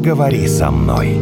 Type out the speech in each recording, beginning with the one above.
поговори со мной.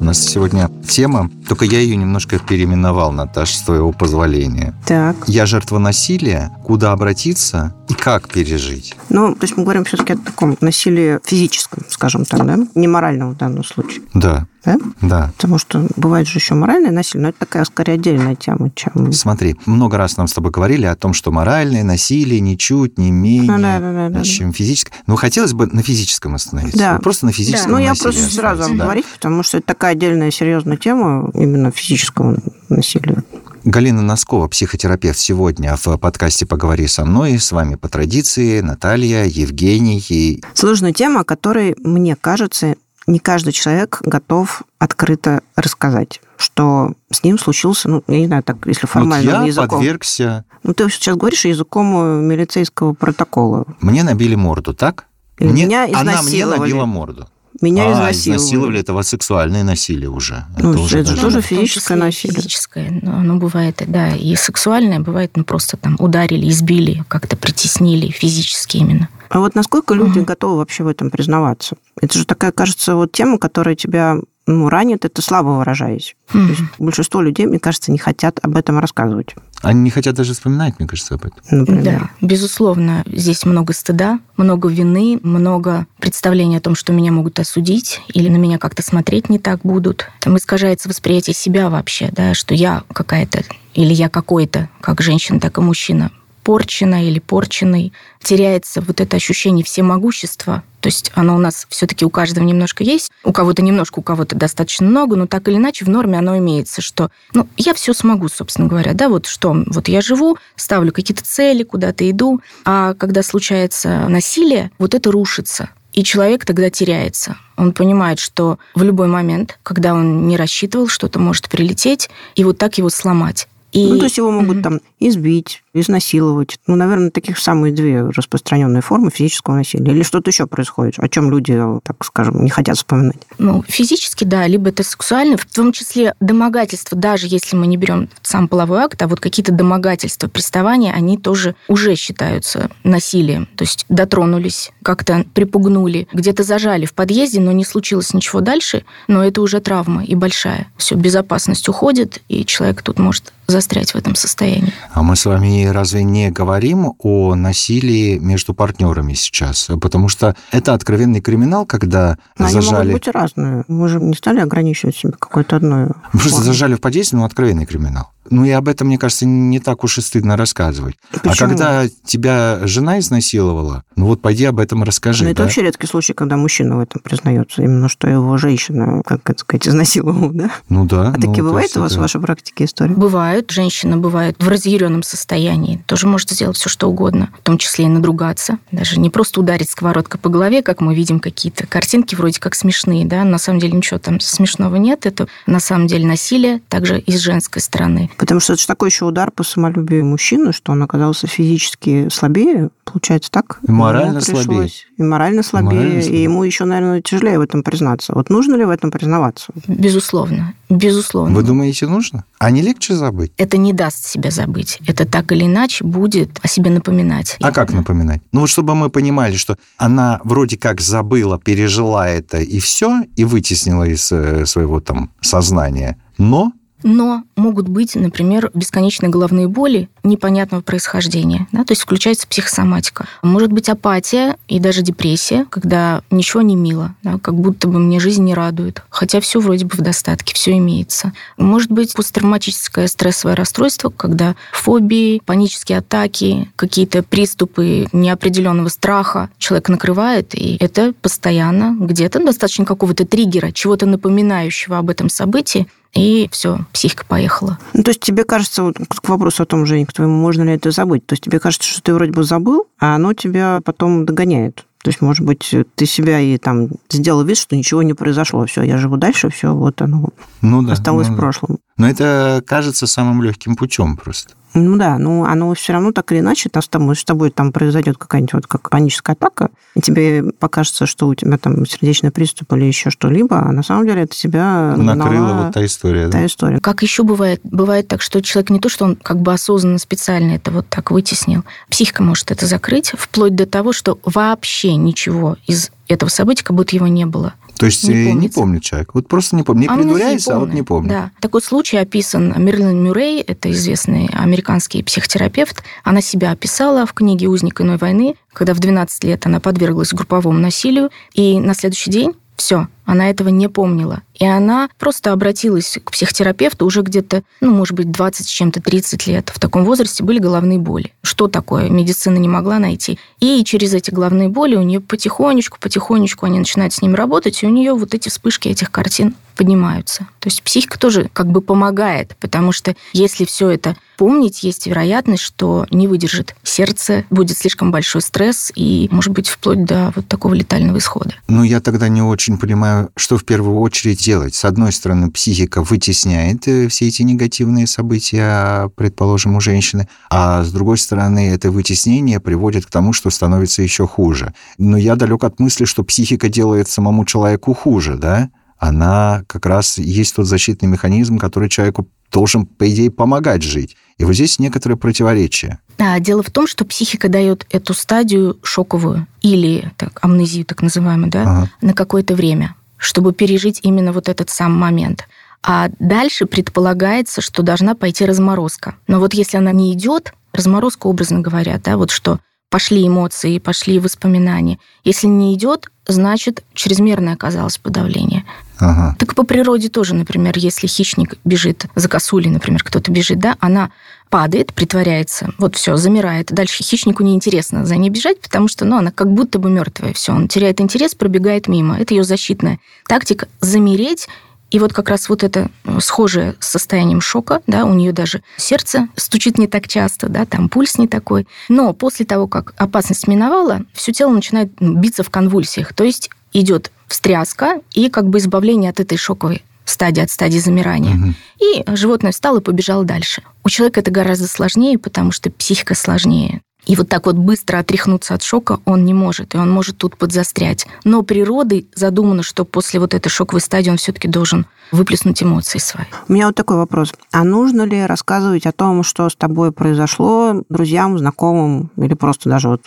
У нас сегодня тема, только я ее немножко переименовал, Наташа, с твоего позволения. Так. Я жертва насилия, куда обратиться и как пережить? Ну, то есть мы говорим все-таки о таком насилии физическом, скажем так, да? Не моральном в данном случае. Да. Да? Да. Потому что бывает же еще моральное насилие, но это такая скорее отдельная тема, чем... Смотри, много раз нам с тобой говорили о том, что моральное насилие ничуть не менее, Ну, да, да, да, да. чем физическое. Но хотелось бы на физическом остановиться. Да. Просто на физическом Ну, я просто сразу да. говорить, потому что это такая отдельная серьезная тема именно физического насилия. Галина Носкова, психотерапевт, сегодня в подкасте «Поговори со мной». С вами по традиции Наталья, Евгений и Сложная тема, о которой, мне кажется, не каждый человек готов открыто рассказать, что с ним случился, ну, я не знаю, так, если формально вот я языком. подвергся... Ну, ты сейчас говоришь языком э, милицейского протокола. Мне набили морду, так? Или Мне- меня Она мне изнасиловали. набила морду. Меня а, изнасиловали. изнасиловали, это вот сексуальное насилие уже. Ну, уже это даже- тоже том физическое насилие. Физическое, но оно бывает, да, и сексуальное бывает, ну, просто там ударили, избили, как-то притеснили, физически именно. А вот насколько люди Мгм. готовы вообще в этом признаваться? Это же такая, кажется, вот тема, которая тебя ну, ранит, это слабо выражаясь. То есть большинство людей, мне кажется, не хотят об этом рассказывать, Они не хотят даже вспоминать, мне кажется, об этом. например. Да, безусловно, здесь много стыда, много вины, много представления о том, что меня могут осудить или на меня как-то смотреть не так будут. Там искажается восприятие себя вообще, да, что я какая-то или я какой-то, как женщина, так и мужчина, порчена или порченный. Теряется вот это ощущение всемогущества. То есть оно у нас все-таки у каждого немножко есть. У кого-то немножко, у кого-то достаточно много, но так или иначе в норме оно имеется, что ну, я все смогу, собственно говоря. Да, вот что, вот я живу, ставлю какие-то цели, куда-то иду, а когда случается насилие, вот это рушится. И человек тогда теряется. Он понимает, что в любой момент, когда он не рассчитывал, что-то может прилететь, и вот так его сломать. И... Ну, то есть его могут Мгм. там избить, изнасиловать. Ну, наверное, таких самые две распространенные формы физического насилия. Или что-то еще происходит, о чем люди, так скажем, не хотят вспоминать. Ну, физически, да, либо это сексуально, в том числе домогательство, даже если мы не берем сам половой акт, а вот какие-то домогательства, приставания, они тоже уже считаются насилием. То есть дотронулись, как-то припугнули, где-то зажали в подъезде, но не случилось ничего дальше, но это уже травма и большая. Все, безопасность уходит, и человек тут может застрять в этом состоянии. А мы с вами разве не говорим о насилии между партнерами сейчас? Потому что это откровенный криминал, когда Но они могут зажали... быть разные. Мы же не стали ограничивать себе какой-то одной Просто зажали в подъезде, ну, откровенный криминал. Ну, и об этом, мне кажется, не так уж и стыдно рассказывать. А Почему? когда тебя жена изнасиловала, ну вот пойди об этом расскажи. Но это да? вообще редкий случай, когда мужчина в этом признается, именно что его женщина, как это сказать, изнасиловала, да? Ну да. А ну, такие то бывают есть у вас это- в вашей практике истории? Бывают, женщина бывает в разъяренном состоянии, тоже может сделать все, что угодно, в том числе и надругаться. Даже не просто ударить сковородкой по голове, как мы видим какие-то картинки вроде как смешные, да, на самом деле ничего там смешного нет, это на самом деле насилие, также и с женской стороны. Потому что это же такой еще удар по самолюбию мужчины, что он оказался физически слабее, получается так? И морально слабее. И морально слабее, морально и слабее. ему еще, наверное, тяжелее в этом признаться. Вот нужно ли в этом признаваться? Безусловно, безусловно. Вы думаете, нужно? А не легче забыть? Это не даст себя забыть. Это так или иначе будет о себе напоминать. А как напоминать? Ну вот чтобы мы понимали, что она вроде как забыла, пережила это и все, и вытеснила из э, своего там сознания. Но Но могут быть, например, бесконечные головные боли непонятного происхождения. Да? То есть включается психосоматика. Может быть апатия и даже депрессия, когда ничего не мило, да? как будто бы мне жизнь не радует. Хотя все вроде бы в достатке, все имеется. Может быть посттравматическое стрессовое расстройство, когда фобии, панические атаки, какие-то приступы неопределенного страха человек накрывает, и это постоянно где-то достаточно какого-то триггера, чего-то напоминающего об этом событии, и все, психика поехала. Ну, то есть тебе кажется, вот к вопросу о том, Жень, к твоему, можно ли это забыть? То есть тебе кажется, что ты вроде бы забыл, а оно тебя потом догоняет. То есть, может быть, ты себя и там сделал вид, что ничего не произошло. Все, я живу дальше, все, вот оно ну да. осталось ну в прошлом. Но это кажется самым легким путем просто. Ну да, ну оно все равно так или иначе, там, с, тобой, с тобой там произойдет какая-нибудь вот как паническая атака, и тебе покажется, что у тебя там сердечный приступ или еще что-либо, а на самом деле это тебя накрыла вот та история. Та да? история. Как еще бывает? Бывает так, что человек не то, что он как бы осознанно специально это вот так вытеснил, психика может это закрыть, вплоть до того, что вообще ничего из этого события, как будто его не было. То есть не, не помнит человек. Вот просто не помнит. Не а придуряется, а вот не помнит. Да. Такой случай описан Мерлин Мюррей, это известный американский психотерапевт. Она себя описала в книге «Узник иной войны», когда в 12 лет она подверглась групповому насилию, и на следующий день все, она этого не помнила. И она просто обратилась к психотерапевту уже где-то, ну, может быть, 20 с чем-то, 30 лет. В таком возрасте были головные боли. Что такое? Медицина не могла найти. И через эти головные боли у нее потихонечку, потихонечку они начинают с ними работать, и у нее вот эти вспышки этих картин поднимаются. То есть психика тоже как бы помогает, потому что если все это помнить, есть вероятность, что не выдержит сердце, будет слишком большой стресс и, может быть, вплоть до вот такого летального исхода. Ну, я тогда не очень понимаю, что в первую очередь делать? С одной стороны, психика вытесняет э, все эти негативные события, предположим, у женщины, а с другой стороны, это вытеснение приводит к тому, что становится еще хуже. Но я далек от мысли, что психика делает самому человеку хуже, да? Она как раз есть тот защитный механизм, который человеку должен, по идее, помогать жить. И вот здесь некоторые противоречия. Да, дело в том, что психика дает эту стадию шоковую или так, амнезию, так называемую, да, ага. на какое-то время чтобы пережить именно вот этот сам момент. А дальше предполагается, что должна пойти разморозка. Но вот если она не идет, разморозка, образно говоря, да, вот что пошли эмоции, пошли воспоминания. Если не идет, значит, чрезмерное оказалось подавление. Ага. Так по природе тоже, например, если хищник бежит за косулей, например, кто-то бежит, да, она падает, притворяется, вот все, замирает. Дальше хищнику неинтересно за ней бежать, потому что, ну, она как будто бы мертвая, все, он теряет интерес, пробегает мимо. Это ее защитная тактика замереть и вот как раз вот это э, схожее с состоянием шока, да, у нее даже сердце стучит не так часто, да, там пульс не такой. Но после того, как опасность миновала, все тело начинает ну, биться в конвульсиях. То есть идет встряска и как бы избавление от этой шоковой стадии, от стадии замирания. Угу. И животное встало и побежало дальше. У человека это гораздо сложнее, потому что психика сложнее. И вот так вот быстро отряхнуться от шока он не может, и он может тут подзастрять. Но природой задумано, что после вот этой шоковой стадии он все-таки должен выплеснуть эмоции свои. У меня вот такой вопрос. А нужно ли рассказывать о том, что с тобой произошло друзьям, знакомым или просто даже вот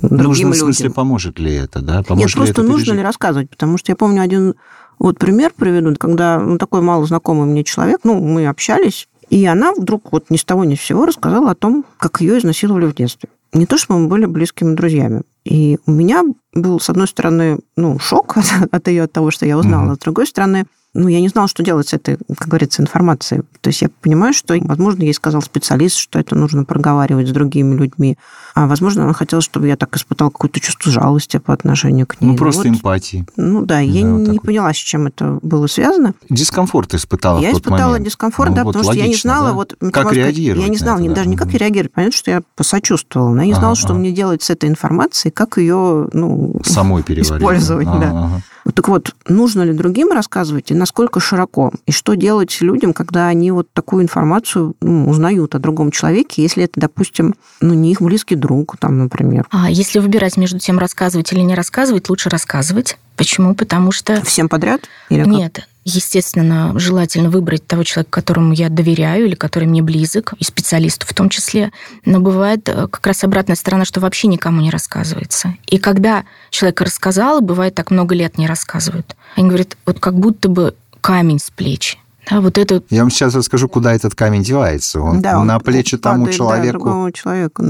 другим Нужно, в смысле, поможет ли это, да? Поможет Нет, просто это нужно ли рассказывать, потому что я помню один вот пример приведу, когда ну, такой мало знакомый мне человек, ну, мы общались, и она вдруг вот ни с того ни с сего рассказала о том, как ее изнасиловали в детстве. Не то, что мы были близкими друзьями. И у меня был, с одной стороны, ну, шок от, от ее, от того, что я узнала, mm-hmm. с другой стороны, ну, я не знала, что делать с этой, как говорится, информацией. То есть я понимаю, что, возможно, ей сказал специалист, что это нужно проговаривать с другими людьми. А, возможно, она хотела, чтобы я так испытал какое-то чувство жалости по отношению к ней. Ну, ну просто вот, эмпатии. Ну, да, я да, вот не поняла, вот. с чем это было связано. Дискомфорт испытала Я в тот испытала момент. дискомфорт, ну, да, вот потому логично, что я не знала... Да? Вот, как реагировать Я не знала это, да? даже не как реагировать. Понятно, что я посочувствовала, но я не знала, ага, что ага. мне делать с этой информацией, как ее, ну... Самой переварить. Использовать, да. Ага. Так вот, нужно ли другим рассказывать и насколько широко? И что делать людям, когда они вот такую информацию ну, узнают о другом человеке, если это, допустим, ну, не их близкий друг, там, например? А если выбирать между тем, рассказывать или не рассказывать, лучше рассказывать. Почему? Потому что... Всем подряд? Или Нет, естественно, желательно выбрать того человека, которому я доверяю или который мне близок, и специалисту в том числе. Но бывает э, как раз обратная сторона, что вообще никому не рассказывается. И когда человек рассказал, бывает так много лет не рассказывают. Они говорят, вот как будто бы камень с плеч. Да, вот это... Я вам сейчас расскажу, куда этот камень девается. Он да, на плечи тому человеку, да, человеку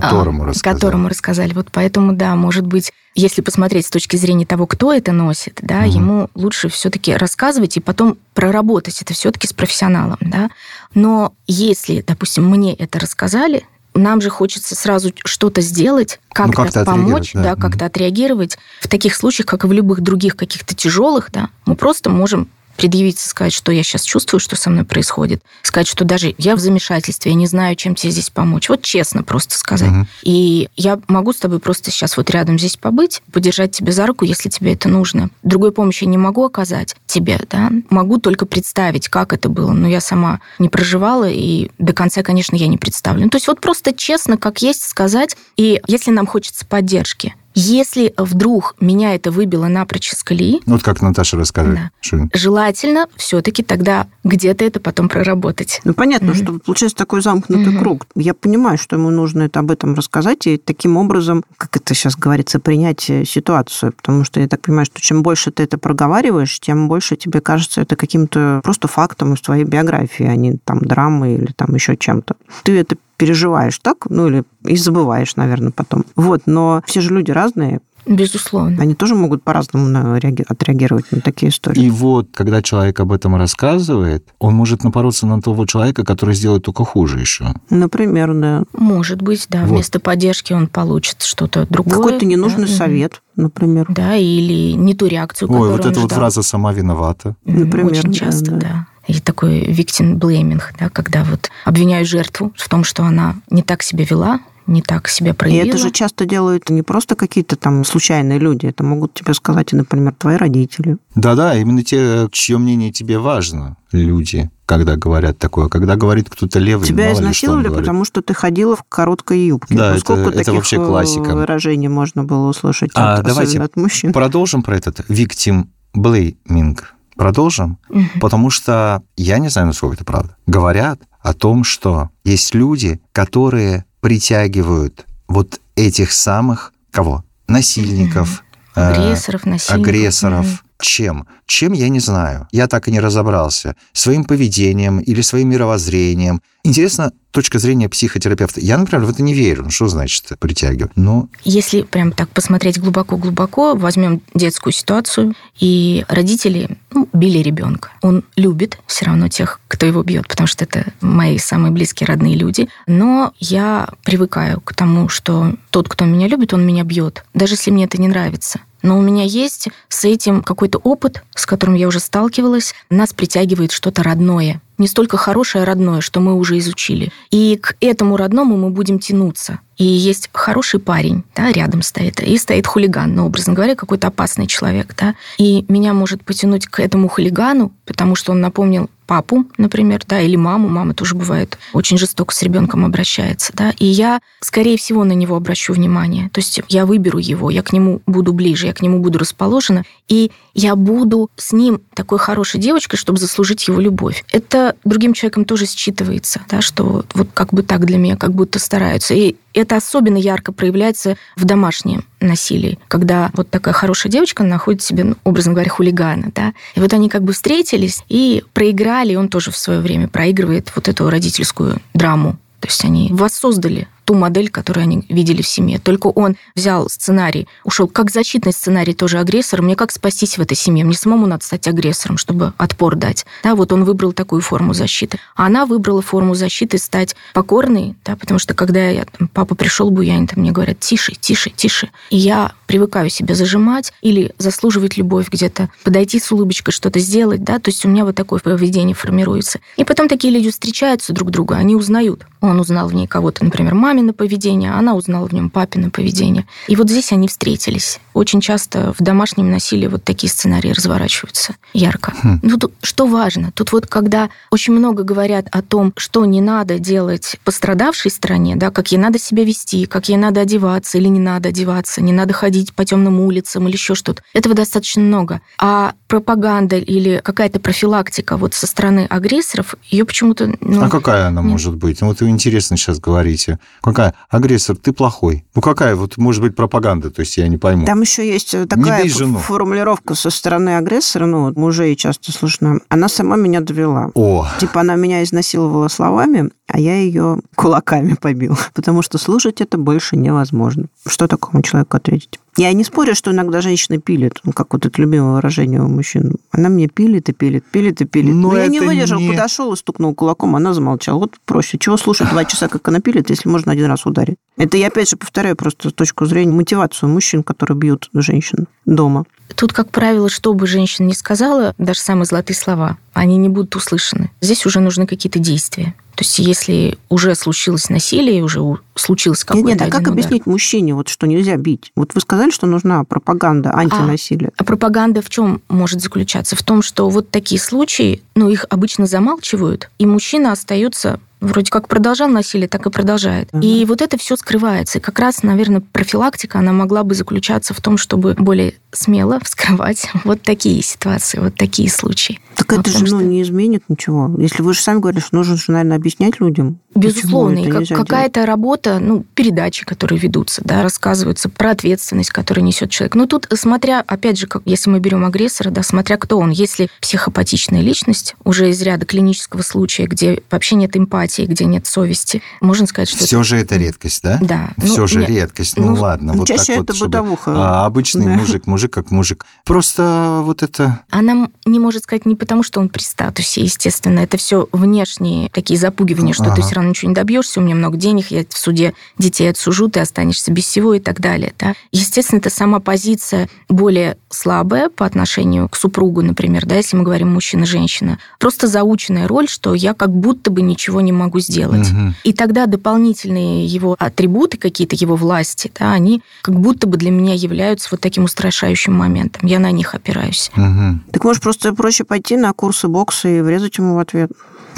которому а, рассказали. Которому рассказали. Вот поэтому, да, может быть, если посмотреть с точки зрения того, кто это носит, да, угу. ему лучше все-таки рассказывать и потом проработать это все-таки с профессионалом, да. Но если, допустим, мне это рассказали, нам же хочется сразу что-то сделать, как-то, ну, как помочь, да, да как-то отреагировать. В таких случаях, как и в любых других каких-то тяжелых, да, мы просто можем предъявиться, сказать, что я сейчас чувствую, что со мной происходит, сказать, что даже я в замешательстве, я не знаю, чем тебе здесь помочь. Вот честно просто сказать. Угу. И я могу с тобой просто сейчас вот рядом здесь побыть, подержать тебя за руку, если тебе это нужно. Другой помощи не могу оказать тебе, да, могу только представить, как это было, но я сама не проживала, и до конца, конечно, я не представлю. Ну, то есть вот просто честно, как есть, сказать. И если нам хочется поддержки, если вдруг меня это выбило напрочь из колеи... Вот как Наташа рассказывает. Да, желательно все-таки тогда где-то это потом проработать. Ну, понятно, mm-hmm. что получается такой замкнутый mm-hmm. круг. Я понимаю, что ему нужно это об этом рассказать и таким образом, как это сейчас говорится, принять э, ситуацию. Потому что я так понимаю, что чем больше ты это проговариваешь, тем больше тебе кажется это каким-то просто фактом из твоей биографии, а не там драмой или там еще чем-то. Ты это переживаешь так, ну или и забываешь, наверное, потом. Вот, но все же люди разные, Безусловно. Они тоже могут по-разному отреагировать на такие истории. И вот, когда человек об этом рассказывает, он может напороться на того человека, который сделает только хуже еще. Например, да. Может быть, да. Вот. Вместо поддержки он получит что-то другое. Какой-то ненужный да. совет, например. Да, или не ту реакцию, Ой, которую вот эта ждал. вот фраза «сама виновата». Например, Очень часто, да. да и такой victim blaming, да, когда вот обвиняю жертву в том, что она не так себя вела, не так себя проявила. И это же часто делают не просто какие-то там случайные люди, это могут тебе сказать, например, твои родители. Да-да, именно те, чье мнение тебе важно, люди, когда говорят такое. Когда говорит кто-то левый, Тебя изнасиловали, что потому что ты ходила в короткой юбке. Да, ну, это, это вообще э, классика. выражений можно было услышать а, от, давайте от мужчин? продолжим про этот victim blaming. Продолжим, угу. потому что я не знаю, насколько это правда. Говорят о том, что есть люди, которые притягивают вот этих самых кого? Насильников, угу. агрессоров, насильников. Агрессоров. Угу. Чем? Чем, я не знаю. Я так и не разобрался. Своим поведением или своим мировоззрением. Интересно, точка зрения психотерапевта. Я, например, в это не верю. Что значит притягивать? Но... Если прям так посмотреть глубоко-глубоко, возьмем детскую ситуацию, и родители ну, били ребенка. Он любит все равно тех, кто его бьет, потому что это мои самые близкие родные люди. Но я привыкаю к тому, что тот, кто меня любит, он меня бьет, даже если мне это не нравится но у меня есть с этим какой-то опыт, с которым я уже сталкивалась. Нас притягивает что-то родное. Не столько хорошее, родное, что мы уже изучили. И к этому родному мы будем тянуться. И есть хороший парень, да, рядом стоит, и стоит хулиган, ну, образно говоря, какой-то опасный человек, да. И меня может потянуть к этому хулигану, потому что он напомнил папу, например, да, или маму, мама тоже бывает очень жестоко с ребенком обращается, да, и я, скорее всего, на него обращу внимание. То есть я выберу его, я к нему буду ближе, я к нему буду расположена, и я буду с ним такой хорошей девочкой, чтобы заслужить его любовь. Это другим человеком тоже считывается, да, что вот как бы так для меня, как будто стараются. И это особенно ярко проявляется в домашнем насилии, когда вот такая хорошая девочка находит себе, ну, образно говоря, хулигана, да, и вот они как бы встретились и проиграли, и он тоже в свое время проигрывает вот эту родительскую драму. То есть они воссоздали ту модель, которую они видели в семье. Только он взял сценарий, ушел как защитный сценарий тоже агрессор. Мне как спастись в этой семье? Мне самому надо стать агрессором, чтобы отпор дать. Да, вот он выбрал такую форму защиты. А она выбрала форму защиты стать покорной, да, потому что когда я, там, папа пришел буянин, там мне говорят, тише, тише, тише. И я привыкаю себя зажимать или заслуживать любовь где-то, подойти с улыбочкой, что-то сделать, да, то есть у меня вот такое поведение формируется. И потом такие люди встречаются друг друга, они узнают. Он узнал в ней кого-то, например, мамино поведение, а она узнала в нем папино поведение. И вот здесь они встретились. Очень часто в домашнем насилии вот такие сценарии разворачиваются ярко. Хм. Ну, тут, что важно? Тут вот когда очень много говорят о том, что не надо делать пострадавшей стране, да, как ей надо себя вести, как ей надо одеваться или не надо одеваться, не надо ходить по темным улицам или еще что-то. Этого достаточно много. А пропаганда или какая-то профилактика вот со стороны агрессоров, ее почему-то... Ну, а какая она нет. может быть? Ну, вот вы интересно сейчас говорите. Какая? Агрессор, ты плохой. Ну, какая вот может быть пропаганда? То есть я не пойму. Там еще есть такая формулировка со стороны агрессора, ну, вот мужей часто слышно. Она сама меня довела. О. Типа она меня изнасиловала словами, а я ее кулаками побил. Потому что слушать это больше невозможно. Что такому человеку ответить? Я не спорю, что иногда женщины пилят, ну, как вот это любимое выражение у мужчин. Она мне пилит и пилит, пилит и пилит. Но Но я не выдержал, не- подошел и стукнул кулаком, она замолчала. Вот проще. Чего слушать два часа, как она пилит, если можно один раз ударить? Это я опять же повторяю просто с точки зрения мотивацию мужчин, которые бьют женщин дома. Тут, как правило, что бы женщина ни сказала, даже самые золотые слова, они не будут услышаны. Здесь уже нужны какие-то действия. То есть если уже случилось насилие, уже случилось Нет, какой-то нет, а как удар. объяснить мужчине, вот, что нельзя бить? Вот вы сказали, что нужна пропаганда антинасилия. А пропаганда в чем может заключаться? В том, что вот такие случаи, ну, их обычно замалчивают, и мужчина остается вроде как продолжал насилие, так и продолжает. Мгм. И вот это все скрывается. И как раз, наверное, профилактика, она могла бы заключаться в том, чтобы более смело вскрывать вот такие ситуации, вот такие случаи. Так А, это же ну, что- не изменит ничего. Если вы же сами говорите, что нужно же, наверное, объяснять людям. Безусловно, и как- какая-то работа, ну, передачи, которые ведутся, да, рассказываются про ответственность, которую несет человек. Ну, тут, смотря, опять же, как, если мы берем агрессора, да, смотря кто он. Если психопатичная личность, уже из ряда клинического случая, где вообще нет эмпатии, где нет совести, можно сказать, что Все же это редкость, да? Да. Все Ну, же нет. редкость. Ну, Ну, ладно, вот чаще так вот, это чтобы, бытовуха. а, обычный Да. мужик, мужик как мужик. Просто вот это... Она не может сказать не потому, что он при статусе, естественно. Это все внешние такие запугивания, что ты Ага. все равно ничего не добьешься, у меня много денег, я в суде детей отсужу, ты останешься без всего и так далее. Да? Естественно, это сама позиция более слабая по отношению к супругу, например, да, если мы говорим мужчина-женщина. Просто заученная роль, что я как будто бы ничего не могу сделать. Мгм. И тогда дополнительные его атрибуты, какие-то его власти, да, они как будто бы для меня являются вот таким устрашающим моментом. Я на них опираюсь. Мгм. Так может просто проще пойти на курсы бокса и врезать ему в ответ.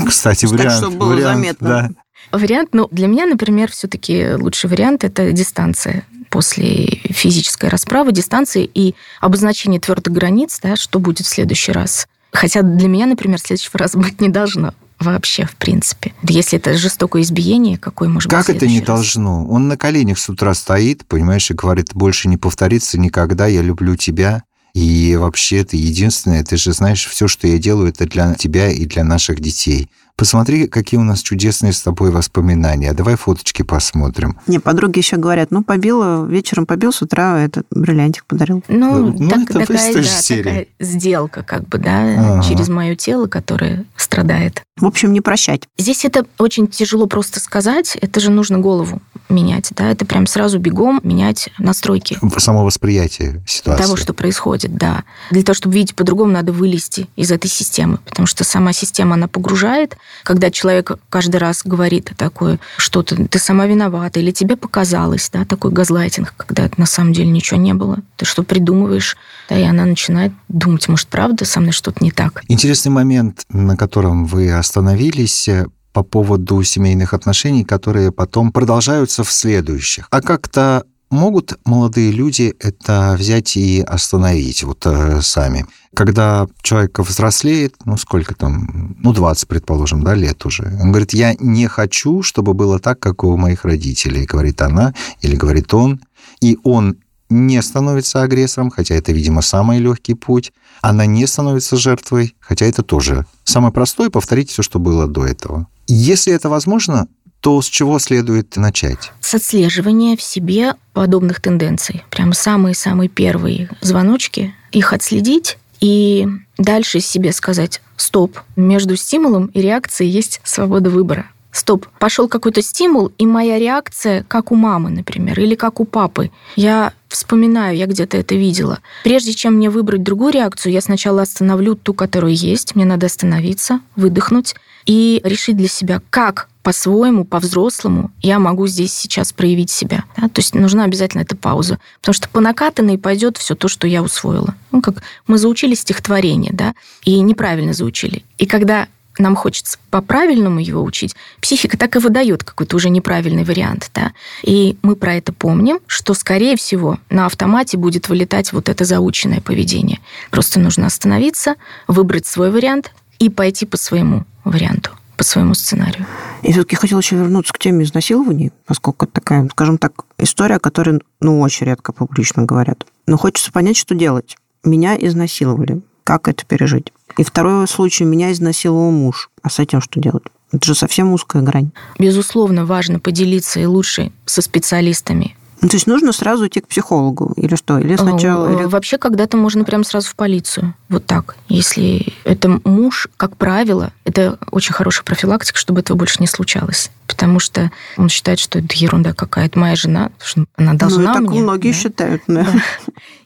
Кстати, Так, вариант. чтобы было вариант, заметно. да. Вариант, ну, для меня, например, все-таки лучший вариант это дистанция после физической расправы, дистанции и обозначение твердых границ, да, что будет в следующий раз. Хотя для меня, например, следующего раза быть не должно вообще, в принципе. Если это жестокое избиение, какой может Как быть это не раз? должно? Он на коленях с утра стоит, понимаешь, и говорит, больше не повторится никогда, я люблю тебя. И вообще ты единственное, ты же знаешь, все, что я делаю, это для тебя и для наших детей. Посмотри, какие у нас чудесные с тобой воспоминания. Давай фоточки посмотрим. Не, подруги еще говорят, ну, побила, вечером побил, с утра этот бриллиантик подарил. Ну, Ну, так- это из такая, да, такая сделка, как бы, да, Ага. через мое тело, которое страдает. В общем, не прощать. Здесь это очень тяжело просто сказать, это же нужно голову менять, да, это прям сразу бегом менять настройки Само восприятие ситуации. того, что происходит, да. Для того, чтобы видеть по-другому, надо вылезти из этой системы, потому что сама система, она погружает, когда человек каждый раз говорит такое, что-то, ты сама виновата, или тебе показалось, да, такой газлайтинг, когда на самом деле ничего не было, ты что придумываешь, да, и она начинает думать, может, правда, со мной что-то не так. Интересный момент, на котором вы остановились по поводу семейных отношений, которые потом продолжаются в следующих. А как-то могут молодые люди это взять и остановить вот э, сами? Когда человек взрослеет, ну сколько там, ну 20, предположим, да, лет уже, он говорит, я не хочу, чтобы было так, как у моих родителей, говорит она или говорит он, и он не становится агрессором, хотя это, видимо, самый легкий путь. Она не становится жертвой, хотя это тоже самое простое повторить все, что было до этого. Если это возможно, то с чего следует начать? с отслеживания в себе подобных тенденций. Прям самые-самые первые звоночки, их отследить и дальше себе сказать «стоп». Между стимулом и реакцией есть свобода выбора. Стоп, пошел какой-то стимул, и моя реакция, как у мамы, например, или как у папы. Я вспоминаю, я где-то это видела. Прежде чем мне выбрать другую реакцию, я сначала остановлю ту, которая есть. Мне надо остановиться, выдохнуть и решить для себя, как по-своему, по-взрослому я могу здесь сейчас проявить себя. Да? То есть нужна обязательно эта пауза. Потому что по накатанной пойдет все то, что я усвоила. Ну, как мы заучили стихотворение, да, и неправильно заучили. И когда нам хочется по-правильному его учить, психика так и выдает какой-то уже неправильный вариант, да. И мы про это помним, что, скорее всего, на автомате будет вылетать вот это заученное поведение. Просто нужно остановиться, выбрать свой вариант и пойти по своему варианту, по своему сценарию. И все-таки хотела еще вернуться к теме изнасилований, поскольку это такая, скажем так, история, о которой, ну, очень редко публично говорят. Но хочется понять, что делать. Меня изнасиловали. Как это пережить? И второй случай, меня изнасиловал муж. А с этим что делать? Это же совсем узкая грань. Безусловно, важно поделиться и лучше со специалистами Ну, то есть нужно сразу идти к психологу или что? Или сначала... Э, или- Вообще, когда-то можно прям сразу в полицию. Вот так. Если это муж, как правило, это очень хорошая профилактика, чтобы этого больше не случалось. Потому что он считает, что это ерунда какая-то. Моя жена, что она Ну, должна так мне. многие да. считают, да. Да.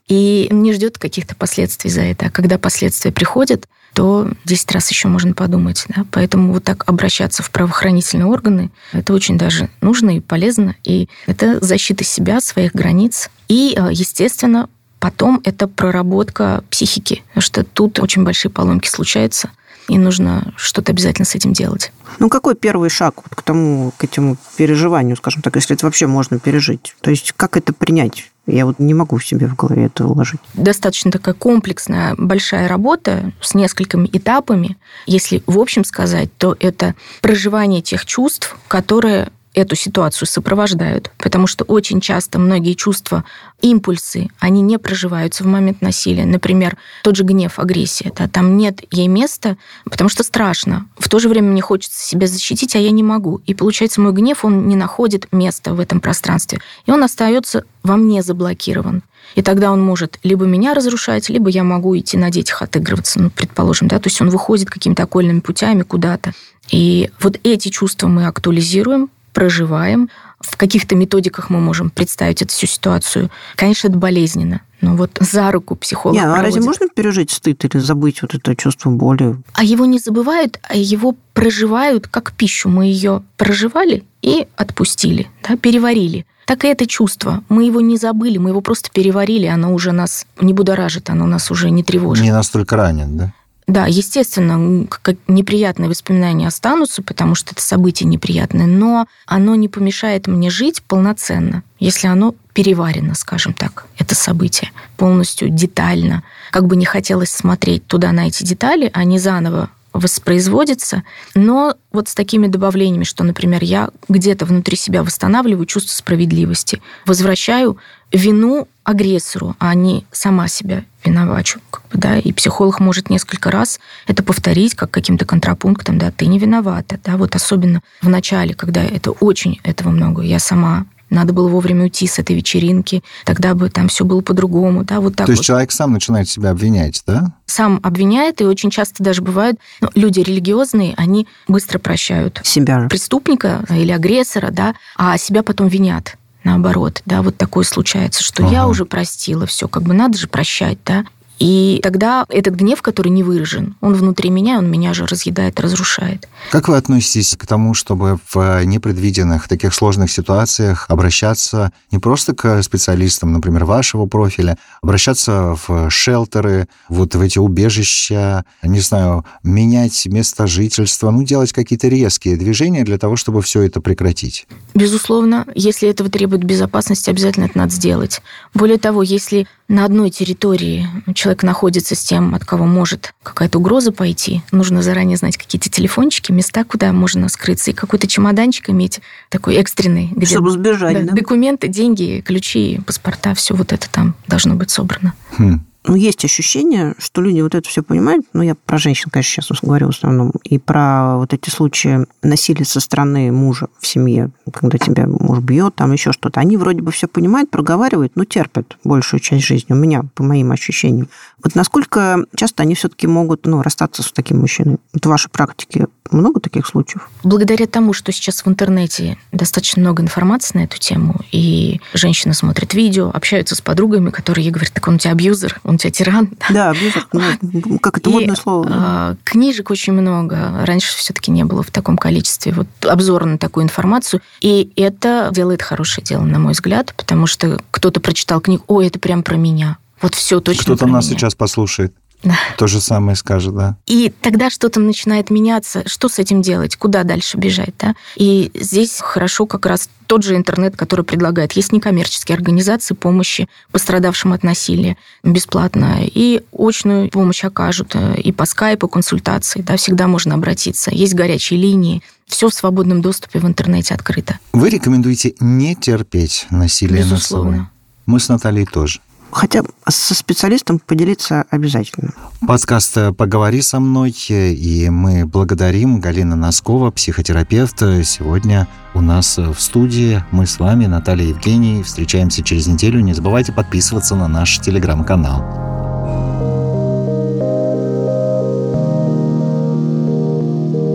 И не ждет каких-то последствий за это. А когда последствия приходят, то 10 раз еще можно подумать. Да? Поэтому вот так обращаться в правоохранительные органы, это очень даже нужно и полезно. И это защита себя, своих границ. И, э, естественно, потом это проработка психики. Потому что тут очень большие поломки случаются. И нужно что-то обязательно с этим делать. Ну, какой первый шаг вот к тому, к этому переживанию, скажем так, если это вообще можно пережить? То есть как это принять? Я вот не могу в себе в голове это уложить. достаточно такая комплексная, большая работа с несколькими этапами. Если в общем сказать, то это проживание тех чувств, которые эту ситуацию сопровождают. Потому что очень часто многие чувства, импульсы, они не проживаются в момент насилия. Например, тот же гнев, агрессия. Да, там нет ей места, потому что страшно. В то же время мне хочется себя защитить, а я не могу. И получается, мой гнев, он не находит места в этом пространстве. И он остается во мне заблокирован. И тогда он может либо меня разрушать, либо я могу идти на детях отыгрываться, ну, предположим, да, то есть он выходит какими-то окольными путями куда-то. И вот эти чувства мы актуализируем, проживаем. В каких-то методиках мы можем представить эту всю ситуацию. Конечно, это болезненно, но вот за руку психолог Не, ну, а разве проводит. можно пережить стыд или забыть вот это чувство боли? А его не забывают, а его проживают как пищу. Мы ее проживали и отпустили, да, переварили. Так и это чувство. Мы его не забыли, мы его просто переварили, оно уже нас не будоражит, оно нас уже не тревожит. Не настолько ранен, да? Да, естественно, неприятные воспоминания останутся, потому что это событие неприятное, но оно не помешает мне жить полноценно, если оно переварено, скажем так, это событие полностью детально. Как бы не хотелось смотреть туда на эти детали, они заново воспроизводятся, но вот с такими добавлениями, что, например, я где-то внутри себя восстанавливаю чувство справедливости, возвращаю вину агрессору, а не сама себя виновачу. Как бы, да, и психолог может несколько раз это повторить как каким-то контрапунктом, да, ты не виновата, да, вот особенно в начале, когда это очень этого много, я сама надо было вовремя уйти с этой вечеринки, тогда бы там все было по-другому, да, вот так То есть вот человек сам начинает себя обвинять, да? сам обвиняет, и очень часто даже бывают ну, люди религиозные, они быстро прощают Себя преступника или агрессора, да, а себя потом винят наоборот, да, вот такое случается, что я Ага. уже простила, все, как бы надо же прощать, да, и тогда этот гнев, который не выражен, он внутри меня, он меня же разъедает, разрушает. Как вы относитесь к тому, чтобы в непредвиденных таких сложных ситуациях обращаться не просто к специалистам, например, вашего профиля, обращаться в шелтеры, вот в эти убежища, не знаю, менять место жительства, ну, делать какие-то резкие движения для того, чтобы все это прекратить? Безусловно, если этого требует безопасность, обязательно это надо сделать. Более того, если на одной территории человек находится с тем, от кого может какая-то угроза пойти, нужно заранее знать какие-то телефончики, места, куда можно скрыться, и какой-то чемоданчик иметь такой экстренный, где Чтобы сбежать, да, да? документы, деньги, ключи, паспорта, все вот это там должно быть собрано. Хм. Ну, есть ощущение, что люди вот это все понимают. Ну, я про женщин, конечно, сейчас говорю в основном. И про вот эти случаи насилия со стороны мужа в семье, когда тебя муж бьет, там еще что-то. Они вроде бы все понимают, проговаривают, но терпят большую часть жизни. У меня, по моим ощущениям. Вот насколько часто они все-таки могут ну, расстаться с таким мужчиной? Вот в вашей практике много таких случаев? Благодаря тому, что сейчас в интернете достаточно много информации на эту тему, и женщины смотрят видео, общаются с подругами, которые ей говорят, так он у тебя абьюзер, он у тебя тиран. Да, абьюзер, ну, как это И, модное слово. да. а, Книжек очень много. Раньше все-таки не было в таком количестве. Вот обзор на такую информацию. И это делает хорошее дело, на мой взгляд, потому что кто-то прочитал книгу, ой, это прям про меня. Вот все точно Кто-то нас меня. сейчас послушает. Да. То же самое скажет, да. И тогда что-то начинает меняться. Что с этим делать? Куда дальше бежать? Да? И здесь хорошо как раз тот же интернет, который предлагает. Есть некоммерческие организации помощи пострадавшим от насилия бесплатно. И очную помощь окажут. э, И по скайпу консультации. Да, всегда можно обратиться. Есть горячие линии. Все в свободном доступе в интернете открыто. Вы рекомендуете не терпеть насилие над собой? Безусловно. Мы с Натальей тоже. Хотя со специалистом поделиться обязательно. Подкаст «Поговори со мной», и мы благодарим Галина Носкова, психотерапевт. Сегодня у нас в студии мы с вами, Наталья и Евгений. Встречаемся через неделю. Не забывайте подписываться на наш телеграм-канал.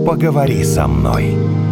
«Поговори со мной».